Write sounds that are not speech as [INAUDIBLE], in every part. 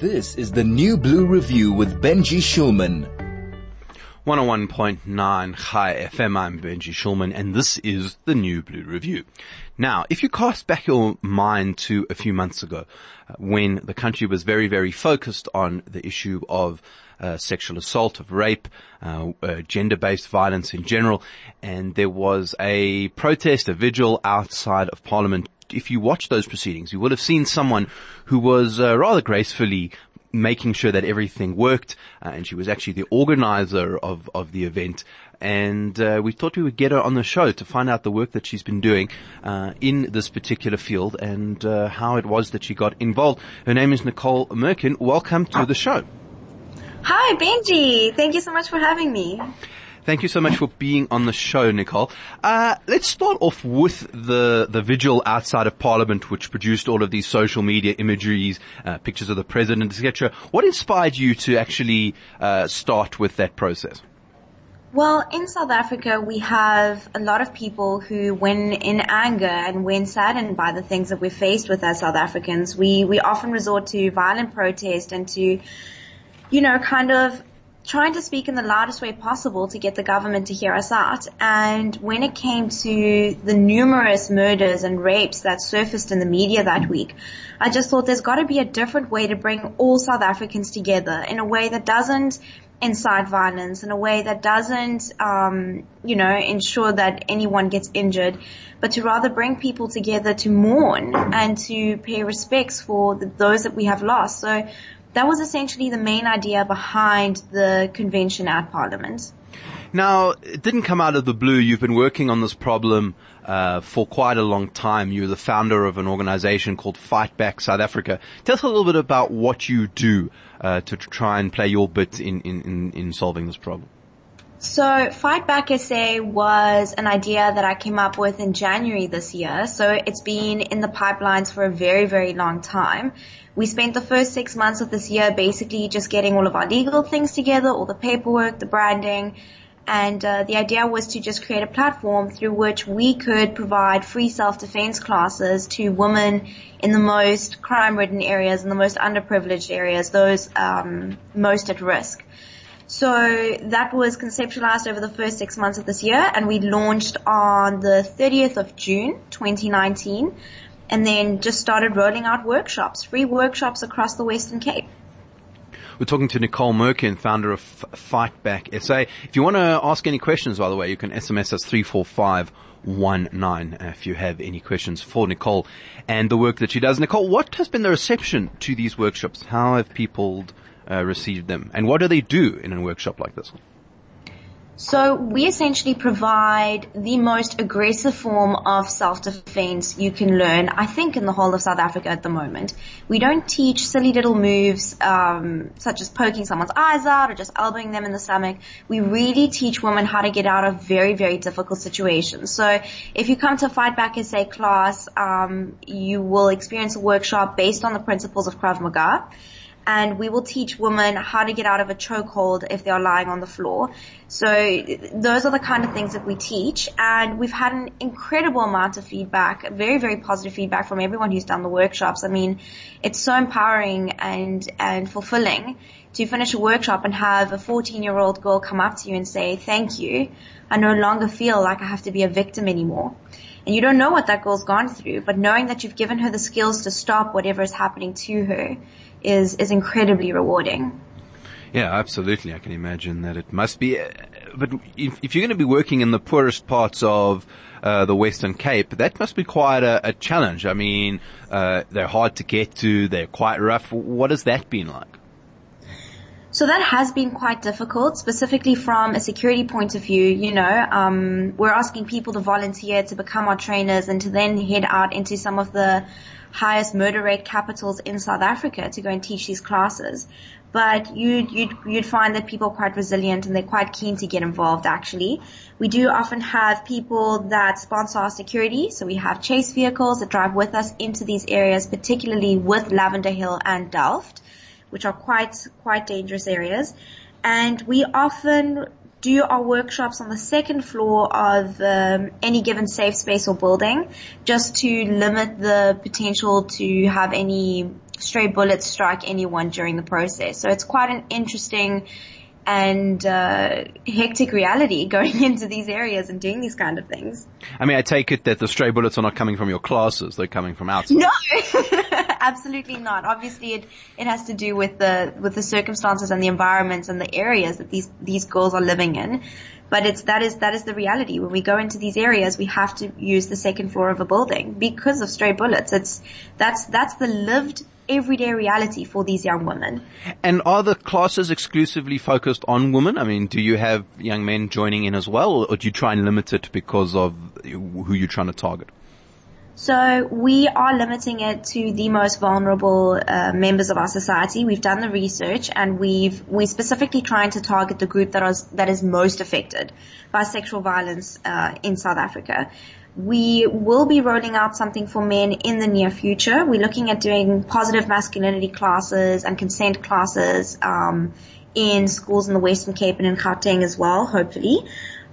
This is the New Blue Review with Benji Shulman. 101.9 Chai FM, I'm Benji Shulman, and this is the New Blue Review. Now, if you cast back your mind to a few months ago, uh, when the country was very, very focused on the issue of uh, sexual assault, of rape, uh, uh, gender-based violence in general, and there was a protest, a vigil outside of Parliament if you watch those proceedings, you will have seen someone who was uh, rather gracefully making sure that everything worked, uh, and she was actually the organizer of, of the event. And uh, we thought we would get her on the show to find out the work that she's been doing uh, in this particular field and uh, how it was that she got involved. Her name is Nicole Mirkin. Welcome to the show. Hi, Benji. Thank you so much for having me. Thank you so much for being on the show, Nicole. Uh, let's start off with the the vigil outside of Parliament, which produced all of these social media imageries, uh, pictures of the president, etc. What inspired you to actually uh, start with that process? Well, in South Africa, we have a lot of people who, when in anger and when saddened by the things that we're faced with as South Africans, we, we often resort to violent protest and to, you know, kind of trying to speak in the loudest way possible to get the government to hear us out. And when it came to the numerous murders and rapes that surfaced in the media that week, I just thought there's got to be a different way to bring all South Africans together in a way that doesn't incite violence, in a way that doesn't, um, you know, ensure that anyone gets injured, but to rather bring people together to mourn and to pay respects for the, those that we have lost. So that was essentially the main idea behind the convention at Parliament. Now, it didn't come out of the blue. You've been working on this problem uh, for quite a long time. You're the founder of an organization called Fight Back South Africa. Tell us a little bit about what you do uh, to try and play your bit in, in, in solving this problem. So Fight Back SA was an idea that I came up with in January this year. So it's been in the pipelines for a very, very long time. We spent the first six months of this year basically just getting all of our legal things together, all the paperwork, the branding, and uh, the idea was to just create a platform through which we could provide free self-defense classes to women in the most crime-ridden areas and the most underprivileged areas, those um, most at risk. So that was conceptualized over the first six months of this year and we launched on the 30th of June 2019 and then just started rolling out workshops, free workshops across the Western Cape. We're talking to Nicole Mirkin, founder of Fight Back SA. If you want to ask any questions, by the way, you can SMS us 34519 if you have any questions for Nicole and the work that she does. Nicole, what has been the reception to these workshops? How have people uh, receive them? And what do they do in a workshop like this? So we essentially provide the most aggressive form of self-defense you can learn, I think, in the whole of South Africa at the moment. We don't teach silly little moves, um, such as poking someone's eyes out or just elbowing them in the stomach. We really teach women how to get out of very, very difficult situations. So if you come to Fight Back SA class, um, you will experience a workshop based on the principles of Krav Maga and we will teach women how to get out of a chokehold if they are lying on the floor. So those are the kind of things that we teach and we've had an incredible amount of feedback, very, very positive feedback from everyone who's done the workshops. I mean, it's so empowering and, and fulfilling to finish a workshop and have a 14 year old girl come up to you and say, thank you. I no longer feel like I have to be a victim anymore. And you don't know what that girl's gone through, but knowing that you've given her the skills to stop whatever is happening to her is, is incredibly rewarding. Yeah, absolutely. I can imagine that it must be. But if, if you're going to be working in the poorest parts of uh, the Western Cape, that must be quite a, a challenge. I mean, uh, they're hard to get to. They're quite rough. What has that been like? So that has been quite difficult, specifically from a security point of view. You know, um, we're asking people to volunteer to become our trainers and to then head out into some of the highest murder rate capitals in South Africa to go and teach these classes. But you'd, you'd, you'd find that people are quite resilient and they're quite keen to get involved actually. We do often have people that sponsor our security. So we have chase vehicles that drive with us into these areas, particularly with Lavender Hill and Delft which are quite, quite dangerous areas. And we often do our workshops on the second floor of um, any given safe space or building just to limit the potential to have any stray bullets strike anyone during the process. So it's quite an interesting and uh, hectic reality [LAUGHS] going into these areas and doing these kind of things. I mean, I take it that the stray bullets are not coming from your classes; they're coming from outside. No, [LAUGHS] absolutely not. Obviously, it it has to do with the with the circumstances and the environments and the areas that these these girls are living in. But it's that is that is the reality. When we go into these areas, we have to use the second floor of a building because of stray bullets. It's that's that's the lived everyday reality for these young women. And are the classes exclusively focused on women? I mean, do you have young men joining in as well, or do you try and limit it because of who you're trying to target? So we are limiting it to the most vulnerable uh, members of our society. We've done the research and we've we're specifically trying to target the group that is that is most affected by sexual violence uh, in South Africa. We will be rolling out something for men in the near future. We're looking at doing positive masculinity classes and consent classes um, in schools in the Western Cape and in Gauteng as well, hopefully.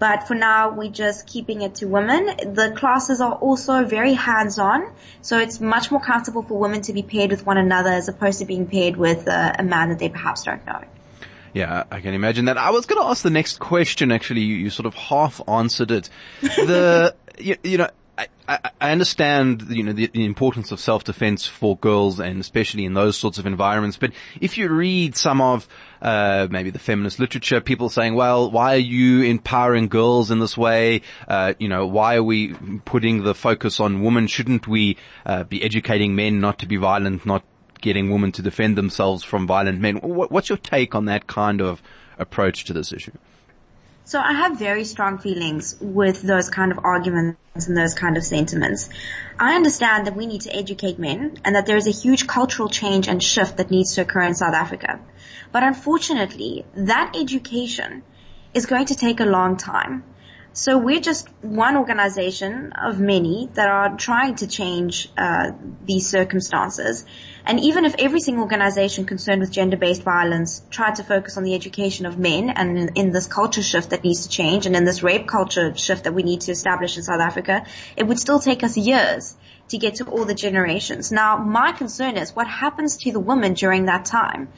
But for now, we're just keeping it to women. The classes are also very hands-on, so it's much more comfortable for women to be paired with one another as opposed to being paired with a man that they perhaps don't know. Yeah, I can imagine that. I was going to ask the next question. Actually, you, you sort of half answered it. The you, you know, I, I, understand, you know, the, the importance of self-defense for girls and especially in those sorts of environments. But if you read some of, uh, maybe the feminist literature, people saying, well, why are you empowering girls in this way? Uh, you know, why are we putting the focus on women? Shouldn't we, uh, be educating men not to be violent, not getting women to defend themselves from violent men? What's your take on that kind of approach to this issue? So I have very strong feelings with those kind of arguments and those kind of sentiments. I understand that we need to educate men and that there is a huge cultural change and shift that needs to occur in South Africa. But unfortunately, that education is going to take a long time. So we're just one organization of many that are trying to change uh, these circumstances. And even if every single organization concerned with gender-based violence tried to focus on the education of men and in, in, this culture shift that needs to change and in this rape culture shift that we need to establish in South Africa, it would still take us years to get to all the generations. Now, my concern is what happens to the women during that time.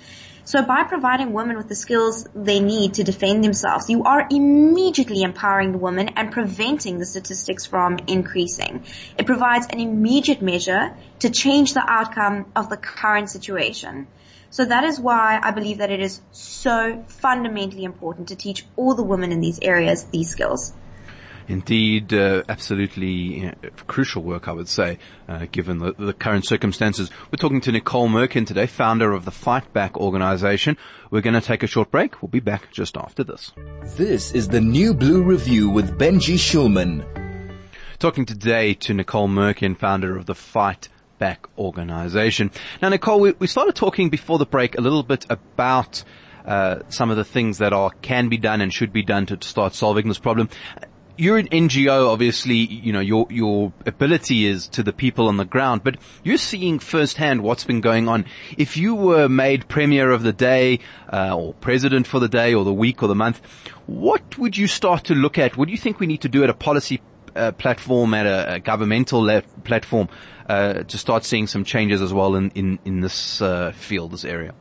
So by providing women with the skills they need to defend themselves, you are immediately empowering the woman and preventing the statistics from increasing. It provides an immediate measure to change the outcome of the current situation. So that is why I believe that it is so fundamentally important to teach all the women in these areas these skills. Indeed, uh, absolutely know, crucial work, I would say, uh, given the, the, current circumstances. We're talking to Nicole Mirkin today, founder of the Fight Back organization. We're going to take a short break. We'll be back just after this. This is the New Blue Review with Benji Shulman. Talking today to Nicole Mirkin, founder of the Fight Back organization. Now, Nicole, we, we started talking before the break a little bit about uh, some of the things that are can be done and should be done to start solving this problem you're an NGO, obviously, you know, your, your ability is to the people on the ground, but you're seeing firsthand what's been going on. If you were made premier of the day, uh, or president for the day or the week or the month, what would you start to look at? What do you think we need to do at a policy uh, platform, at a, a governmental le- platform, uh, to start seeing some changes as well in, in, in this, uh, field, this area?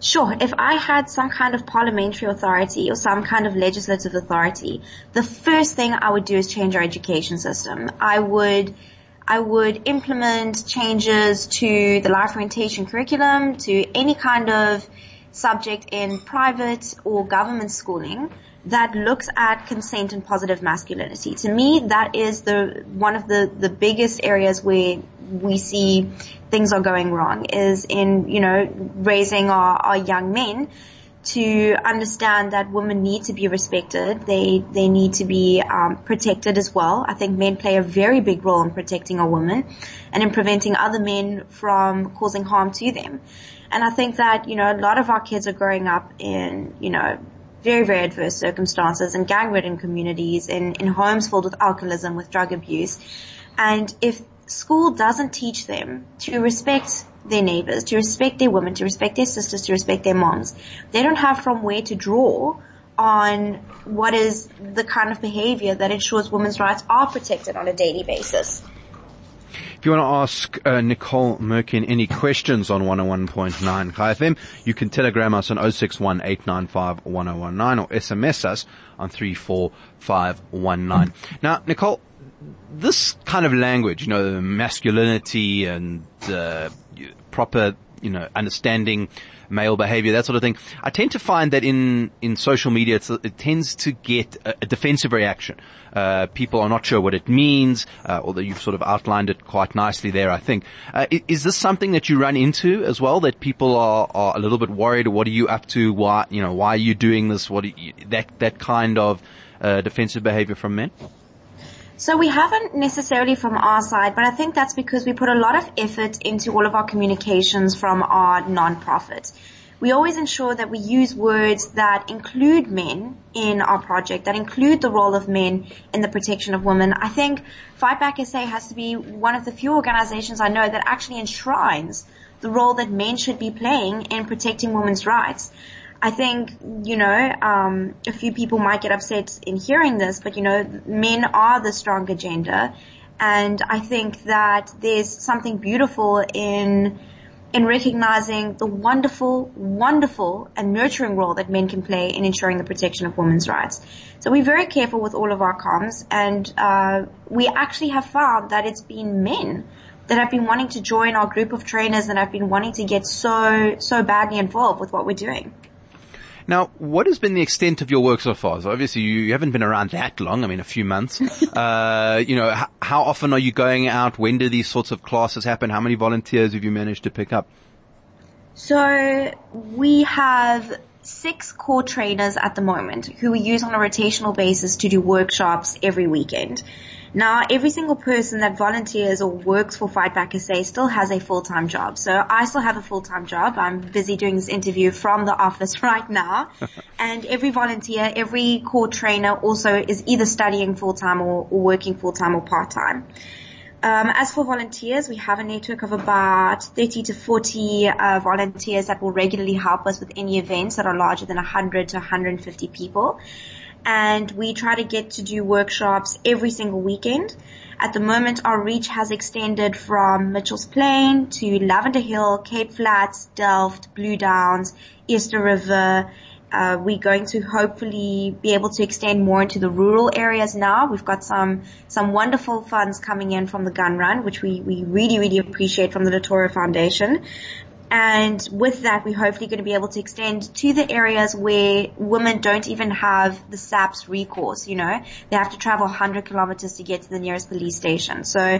Sure, if I had some kind of parliamentary authority or some kind of legislative authority, the first thing I would do is change our education system. I would, I would implement changes to the life orientation curriculum, to any kind of subject in private or government schooling that looks at consent and positive masculinity. To me, that is the one of the the biggest areas where we see things are going wrong is in you know raising our, our young men to understand that women need to be respected. They they need to be um, protected as well. I think men play a very big role in protecting our women and in preventing other men from causing harm to them. And I think that you know a lot of our kids are growing up in you know very, very adverse circumstances in gang-ridden communities, in, in homes filled with alcoholism, with drug abuse. And if school doesn't teach them to respect their neighbors, to respect their women, to respect their sisters, to respect their moms, they don't have from where to draw on what is the kind of behavior that ensures women's rights are protected on a daily basis. If you want to ask uh, Nicole Mirkin any questions on 101.9 FM, you can telegram us on 061 or SMS us on 34519. Now, Nicole, this kind of language, you know, masculinity and uh, proper, you know, understanding male behavior, that sort of thing. I tend to find that in, in social media, it tends to get a, a defensive reaction. Uh, people are not sure what it means, uh, although you've sort of outlined it quite nicely there, I think. Uh, is, is, this something that you run into as well, that people are, are a little bit worried? What are you up to? Why, you know, why are you doing this? What you, that, that kind of, uh, defensive behavior from men? So we haven't necessarily from our side, but I think that's because we put a lot of effort into all of our communications from our nonprofit. We always ensure that we use words that include men in our project, that include the role of men in the protection of women. I think Fight Back SA has to be one of the few organizations I know that actually enshrines the role that men should be playing in protecting women's rights. I think, you know, um, a few people might get upset in hearing this, but you know, men are the stronger gender. And I think that there's something beautiful in, in recognizing the wonderful, wonderful and nurturing role that men can play in ensuring the protection of women's rights. So we're very careful with all of our comms and, uh, we actually have found that it's been men that have been wanting to join our group of trainers and have been wanting to get so, so badly involved with what we're doing. Now, what has been the extent of your work so far? So obviously you haven't been around that long. I mean, a few months. [LAUGHS] uh, you know, h- how often are you going out? When do these sorts of classes happen? How many volunteers have you managed to pick up? So we have six core trainers at the moment who we use on a rotational basis to do workshops every weekend. Now, every single person that volunteers or works for Fight Back SA still has a full-time job. So I still have a full-time job. I'm busy doing this interview from the office [LAUGHS] right now. [LAUGHS] and every volunteer, every core trainer also is either studying full-time or, or working full-time or part-time. Um, as for volunteers, we have a network of about 30 to 40 uh, volunteers that will regularly help us with any events that are larger than 100 to 150 people and we try to get to do workshops every single weekend. At the moment, our reach has extended from Mitchell's Plain to Lavender Hill, Cape Flats, Delft, Blue Downs, Eerste River. Uh, we're going to hopefully be able to extend more into the rural areas now. We've got some some wonderful funds coming in from the gun run, which we, we really, really appreciate from the Latoya Foundation. And with that, we're hopefully going to be able to extend to the areas where women don't even have the SAPS recourse, you know. They have to travel 100 kilometers to get to the nearest police station. So,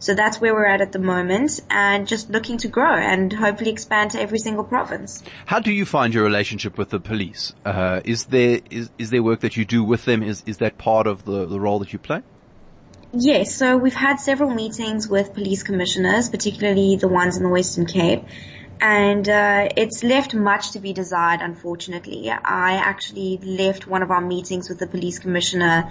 so that's where we're at at the moment and just looking to grow and hopefully expand to every single province. How do you find your relationship with the police? Uh, is there, is, is there work that you do with them? Is, is that part of the, the role that you play? Yes, so we've had several meetings with police commissioners, particularly the ones in the Western Cape, and uh, it's left much to be desired, unfortunately. I actually left one of our meetings with the police commissioner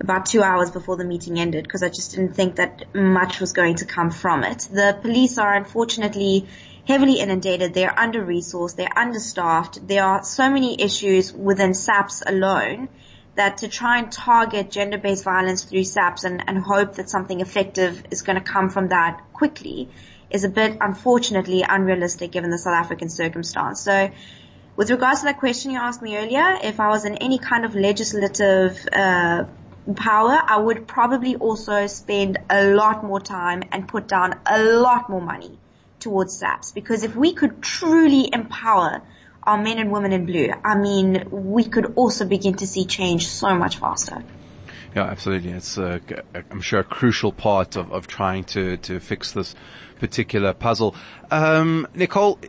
about two hours before the meeting ended because I just didn't think that much was going to come from it. The police are unfortunately heavily inundated. They're under-resourced. They're understaffed. There are so many issues within SAPS alone that to try and target gender-based violence through SAPS and, and hope that something effective is going to come from that quickly is a bit unfortunately unrealistic given the South African circumstance. So with regards to that question you asked me earlier, if I was in any kind of legislative uh, power, I would probably also spend a lot more time and put down a lot more money towards SAPS because if we could truly empower our men and women in blue, I mean, we could also begin to see change so much faster. Yeah, absolutely. It's, uh, I'm sure, a crucial part of, of trying to, to fix this particular puzzle. Um, Nicole,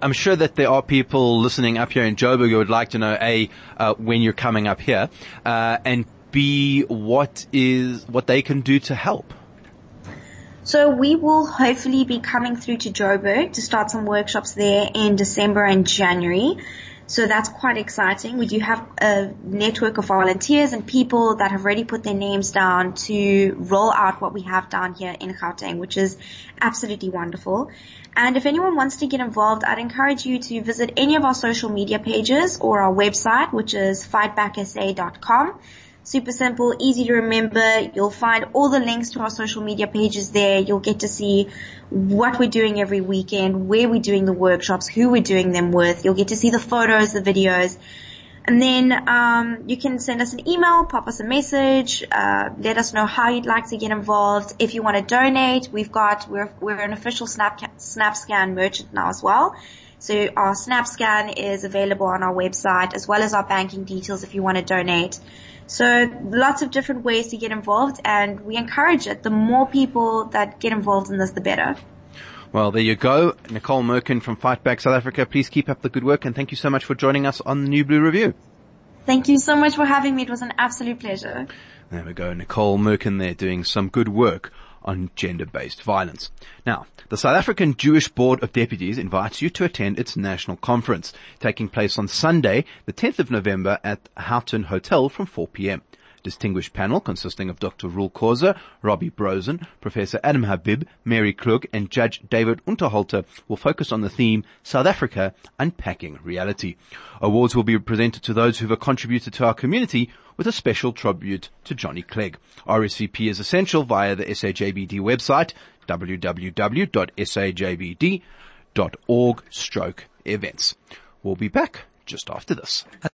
I'm sure that there are people listening up here in Joburg who would like to know, A, uh, when you're coming up here, uh, and B, what is, what they can do to help. So we will hopefully be coming through to Joburg to start some workshops there in December and January. So that's quite exciting. We do have a network of volunteers and people that have already put their names down to roll out what we have down here in Gauteng, which is absolutely wonderful. And if anyone wants to get involved, I'd encourage you to visit any of our social media pages or our website, which is fightbacksa.com. Super simple, easy to remember. You'll find all the links to our social media pages there. You'll get to see what we're doing every weekend, where we're doing the workshops, who we're doing them with. You'll get to see the photos, the videos. And then um, you can send us an email, pop us a message, uh, let us know how you'd like to get involved. If you want to donate, we've got we're we're an official Snap SnapScan merchant now as well. So our snap scan is available on our website as well as our banking details if you want to donate. So lots of different ways to get involved, and we encourage it. The more people that get involved in this, the better. Well, there you go. Nicole Mirkin from Fight Back South Africa. Please keep up the good work and thank you so much for joining us on the New Blue Review. Thank you so much for having me. It was an absolute pleasure. There we go. Nicole Mirkin there doing some good work on gender-based violence. Now, the South African Jewish Board of Deputies invites you to attend its national conference, taking place on Sunday, the 10th of November at Houghton Hotel from 4 p.m distinguished panel consisting of Dr. Reuel Khoza, Robbie Brosen, Professor Adam Habib, Mary Kluk, and Judge David Unterhalter will focus on the theme South Africa Unpacking Reality. Awards will be presented to those who have contributed to our community with a special tribute to Johnny Clegg. RSVP is essential via the SAJBD website www.sajbd.org stroke events. We'll be back just after this.